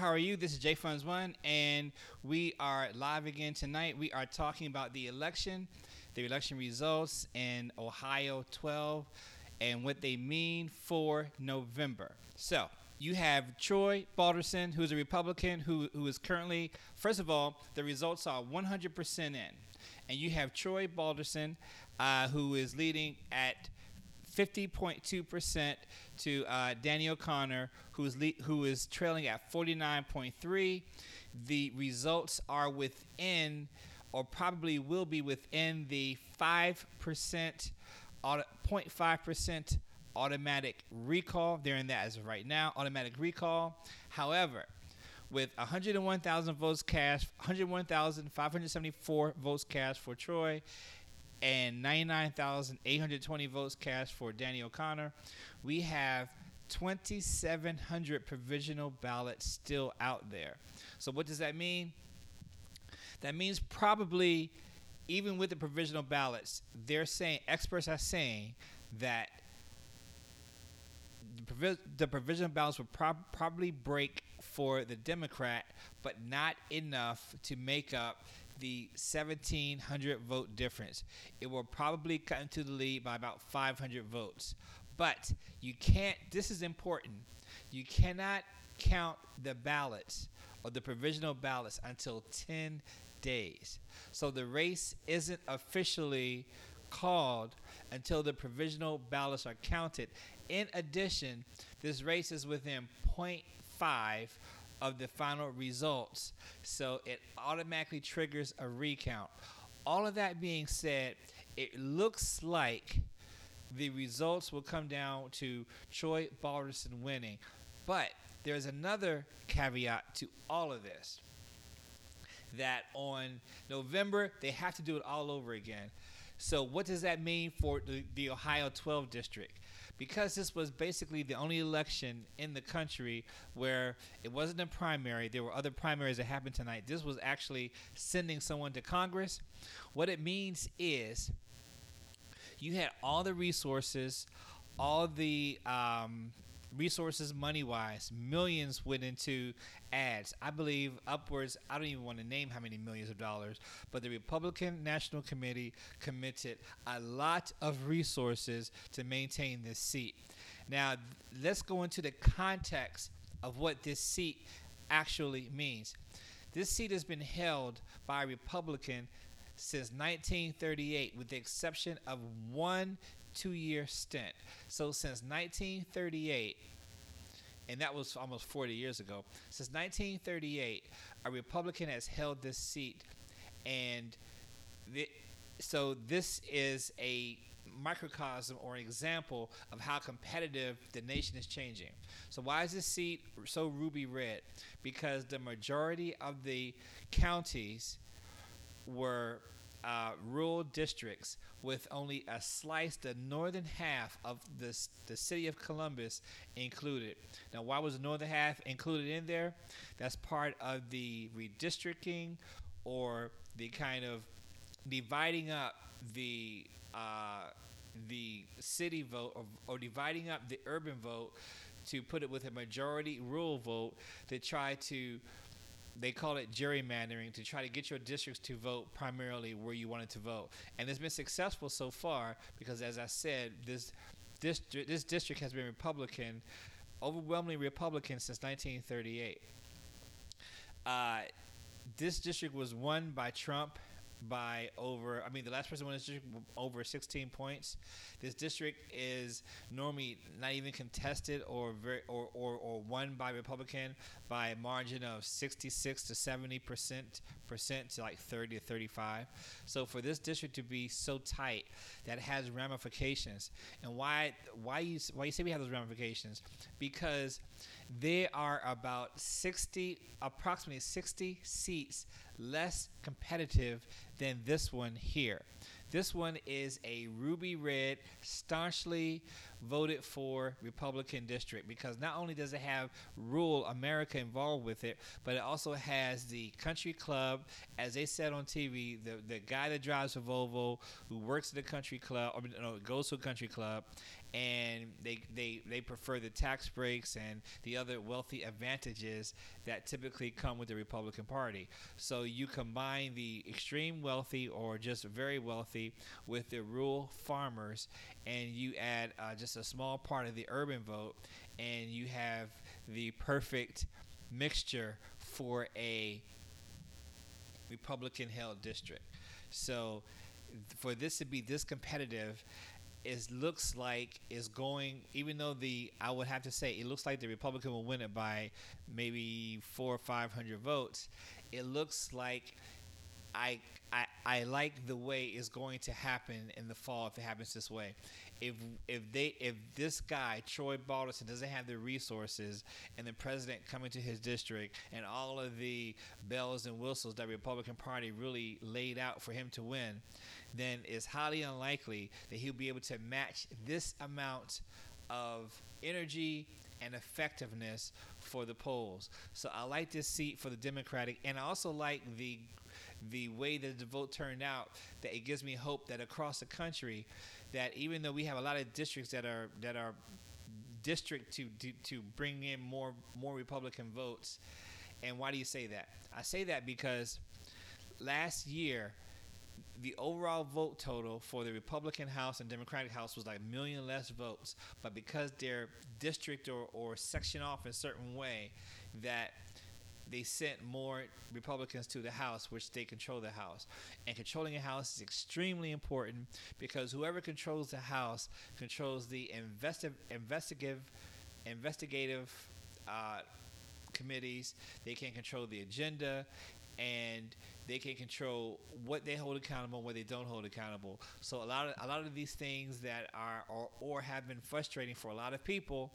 how are you? This is Jay Funds One, and we are live again tonight. We are talking about the election, the election results in Ohio 12, and what they mean for November. So, you have Troy Balderson, who's a Republican, who, who is currently, first of all, the results are 100% in. And you have Troy Balderson, uh, who is leading at 50.2% to uh, Danny O'Connor, who is, le- who is trailing at 49.3. The results are within, or probably will be within the 5%, auto- 0.5% automatic recall. They're in that as of right now, automatic recall. However, with 101,000 votes cast, 101,574 votes cast for Troy, and 99,820 votes cast for Danny O'Connor, we have 2,700 provisional ballots still out there. So, what does that mean? That means probably, even with the provisional ballots, they're saying, experts are saying that the, the provisional ballots will prob- probably break for the Democrat, but not enough to make up the 1,700 vote difference. It will probably cut into the lead by about 500 votes. But you can't, this is important, you cannot count the ballots or the provisional ballots until 10 days. So the race isn't officially called until the provisional ballots are counted. In addition, this race is within 0.5 of the final results, so it automatically triggers a recount. All of that being said, it looks like the results will come down to Troy Balderson winning. But there's another caveat to all of this that on November, they have to do it all over again. So, what does that mean for the, the Ohio 12 district? Because this was basically the only election in the country where it wasn't a primary, there were other primaries that happened tonight. This was actually sending someone to Congress. What it means is you had all the resources, all the um, resources money wise, millions went into ads. I believe upwards, I don't even want to name how many millions of dollars, but the Republican National Committee committed a lot of resources to maintain this seat. Now, let's go into the context of what this seat actually means. This seat has been held by a Republican since 1938, with the exception of one two year stint. So, since 1938, and that was almost 40 years ago, since 1938, a Republican has held this seat. And the, so, this is a microcosm or an example of how competitive the nation is changing. So, why is this seat so ruby red? Because the majority of the counties were uh, rural districts with only a slice, the northern half of the, the city of Columbus included. Now, why was the northern half included in there? That's part of the redistricting or the kind of dividing up the uh, the city vote or, or dividing up the urban vote to put it with a majority rural vote to try to they call it gerrymandering to try to get your districts to vote primarily where you wanted to vote. And it's been successful so far because, as I said, this this this district has been Republican, overwhelmingly Republican since 1938. Uh, this district was won by Trump by over I mean the last person won this district over 16 points. This district is normally not even contested or very or, or, or won by Republican by a margin of 66 to 70 percent percent to like 30 to 35. So for this district to be so tight that has ramifications and why why you why you say we have those ramifications because they are about 60 approximately 60 seats less competitive than this one here. This one is a ruby red, staunchly voted for Republican district because not only does it have rural America involved with it, but it also has the country club, as they said on TV, the, the guy that drives a Volvo who works at the country club, or no, goes to a country club, and they, they, they prefer the tax breaks and the other wealthy advantages that typically come with the Republican Party. So you combine the extreme wealthy or just very wealthy with the rural farmers, and you add uh, just a small part of the urban vote, and you have the perfect mixture for a Republican held district. So for this to be this competitive it looks like is going even though the I would have to say it looks like the Republican will win it by maybe four or five hundred votes. It looks like I, I I like the way it's going to happen in the fall if it happens this way. If if they if this guy Troy Balderson doesn't have the resources and the president coming to his district and all of the bells and whistles that the Republican Party really laid out for him to win, then it's highly unlikely that he'll be able to match this amount of energy and effectiveness for the polls. So I like this seat for the Democratic, and I also like the the way that the vote turned out. That it gives me hope that across the country, that even though we have a lot of districts that are that are district to to, bring in more more Republican votes, and why do you say that? I say that because last year the overall vote total for the Republican House and Democratic House was like a million less votes, but because their district or, or section off in a certain way, that they sent more Republicans to the House, which they control the House. And controlling a House is extremely important because whoever controls the House controls the investi- investigative, investigative uh, committees. They can control the agenda, and they can control what they hold accountable, and what they don't hold accountable. So a lot of a lot of these things that are or, or have been frustrating for a lot of people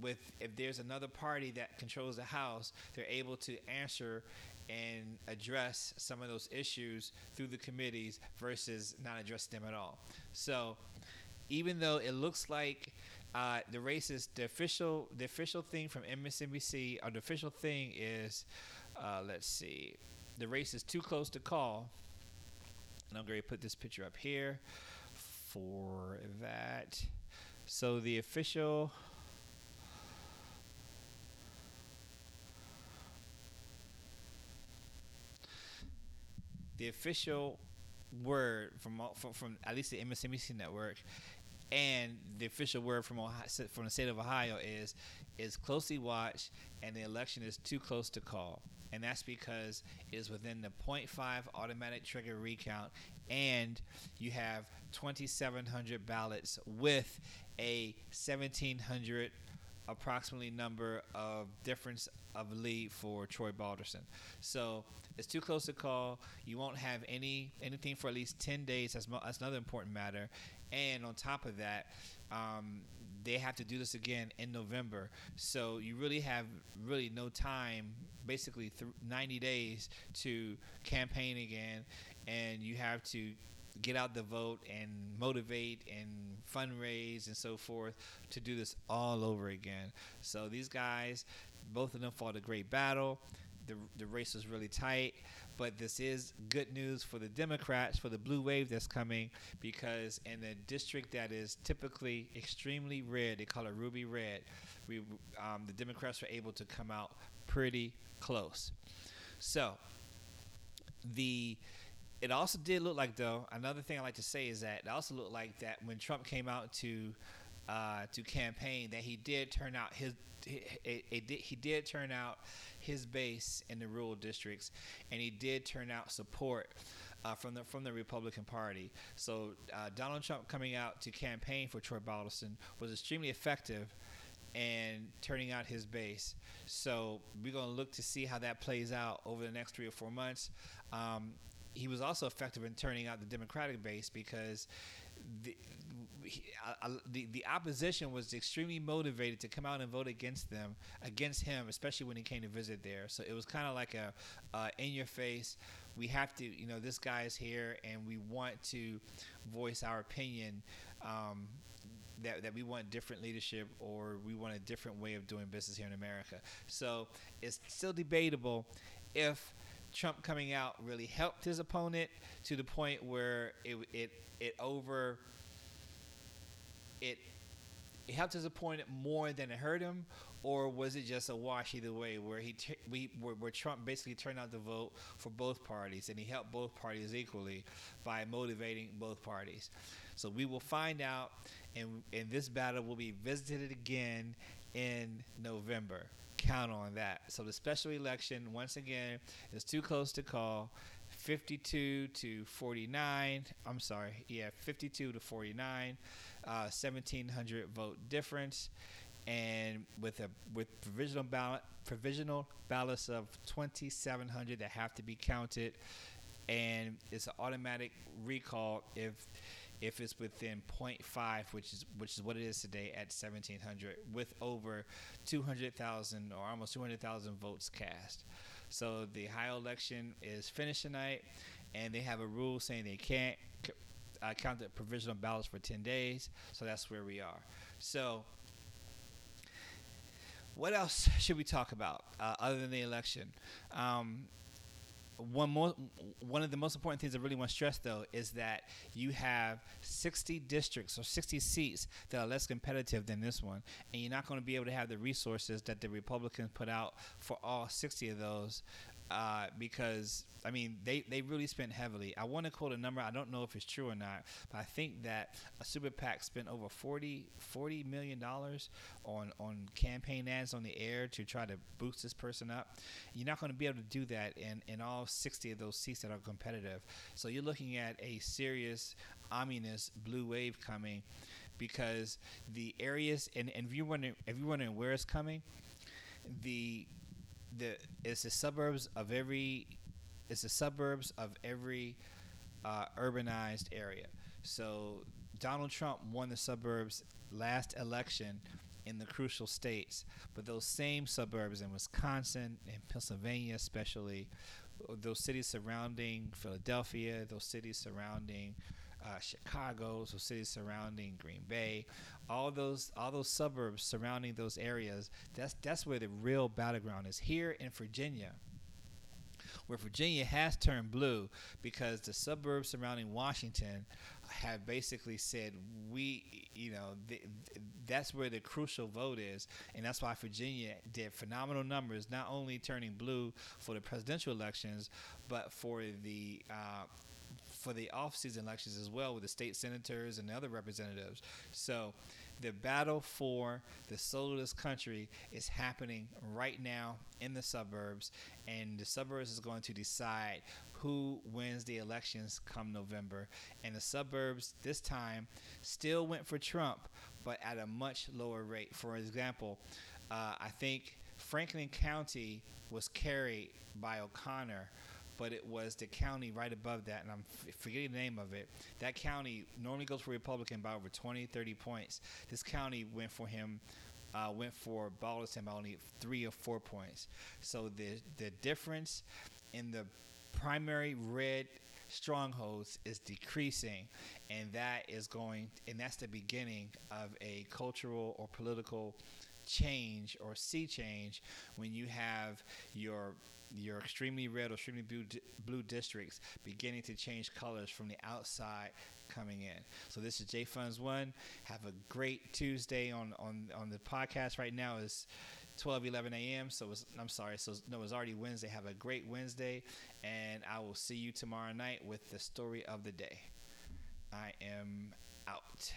with if there's another party that controls the house, they're able to answer and address some of those issues through the committees versus not addressing them at all. So even though it looks like uh, the race is the official the official thing from MSNBC or the official thing is uh, let's see the race is too close to call. And I'm going to put this picture up here for that. So the official. The official word from, from, from at least the MSNBC network and the official word from Ohio, from the state of Ohio is is closely watched and the election is too close to call. And that's because it is within the 0.5 automatic trigger recount, and you have 2,700 ballots with a 1,700 approximately number of difference of lead for Troy Balderson. So it's too close to call. You won't have any anything for at least 10 days. That's, that's another important matter. And on top of that, um, they have to do this again in November. So you really have really no time basically th- 90 days to campaign again, and you have to get out the vote and motivate and fundraise and so forth to do this all over again. So these guys, both of them fought a great battle. The, the race was really tight, but this is good news for the Democrats, for the blue wave that's coming, because in a district that is typically extremely red, they call it ruby red, we, um, the Democrats were able to come out pretty close. So the it also did look like though another thing I like to say is that it also looked like that when Trump came out to uh, to campaign that he did turn out his it did, he did turn out his base in the rural districts and he did turn out support uh, from the from the Republican Party. So uh, Donald Trump coming out to campaign for Troy Balderson was extremely effective and turning out his base. So we're going to look to see how that plays out over the next three or four months. Um, he was also effective in turning out the Democratic base because the, he, uh, the the opposition was extremely motivated to come out and vote against them, against him, especially when he came to visit there. So it was kind of like a uh, in your face. We have to, you know, this guy's here, and we want to voice our opinion. Um, that, that we want different leadership or we want a different way of doing business here in America. So it's still debatable if Trump coming out really helped his opponent to the point where it it it over it it helped his opponent more than it hurt him, or was it just a wash either way, where he t- we where, where Trump basically turned out the vote for both parties, and he helped both parties equally by motivating both parties. So we will find out, and and this battle will be visited again in November. Count on that. So the special election, once again, is too close to call. 52 to 49. I'm sorry, yeah, 52 to 49. Uh, 1700 vote difference, and with a with provisional ballot provisional ballots of 2700 that have to be counted, and it's an automatic recall if if it's within 0.5, which is which is what it is today at 1700, with over 200,000 or almost 200,000 votes cast. So the high election is finished tonight, and they have a rule saying they can't uh, count the provisional ballots for 10 days. So that's where we are. So what else should we talk about uh, other than the election? Um, one more one of the most important things I really want to stress though is that you have 60 districts or 60 seats that are less competitive than this one and you're not going to be able to have the resources that the Republicans put out for all 60 of those uh, because I mean they, they really spent heavily. I want to quote a number. I don't know if it's true or not, but I think that a super PAC spent over 40, 40 million dollars on on campaign ads on the air to try to boost this person up. You're not going to be able to do that in in all 60 of those seats that are competitive. So you're looking at a serious ominous blue wave coming because the areas and, and if you're wondering if you're wondering where it's coming, the the it's the suburbs of every it's the suburbs of every uh, urbanized area. So Donald Trump won the suburbs last election in the crucial states, but those same suburbs in Wisconsin and Pennsylvania, especially those cities surrounding Philadelphia, those cities surrounding uh, Chicago, those cities surrounding Green Bay, all those all those suburbs surrounding those areas. That's that's where the real battleground is. Here in Virginia, where Virginia has turned blue because the suburbs surrounding Washington have basically said we, you know, th- th- that's where the crucial vote is, and that's why Virginia did phenomenal numbers, not only turning blue for the presidential elections, but for the uh, for the off-season elections as well with the state senators and the other representatives. So the battle for the soul of this country is happening right now in the suburbs, and the suburbs is going to decide who wins the elections come November. And the suburbs this time still went for Trump, but at a much lower rate. For example, uh, I think Franklin County was carried by O'Connor but it was the county right above that, and I'm forgetting the name of it. That county normally goes for Republican by over 20, 30 points. This county went for him. Uh, went for Balderson by only three or four points. So the the difference in the primary red strongholds is decreasing, and that is going, and that's the beginning of a cultural or political change or sea change when you have your your extremely red or extremely blue, blue districts beginning to change colors from the outside coming in. So this is J Funds One. Have a great Tuesday on on on the podcast right now is 12 11 a.m. So I'm sorry. So no, it's already Wednesday. Have a great Wednesday, and I will see you tomorrow night with the story of the day. I am out.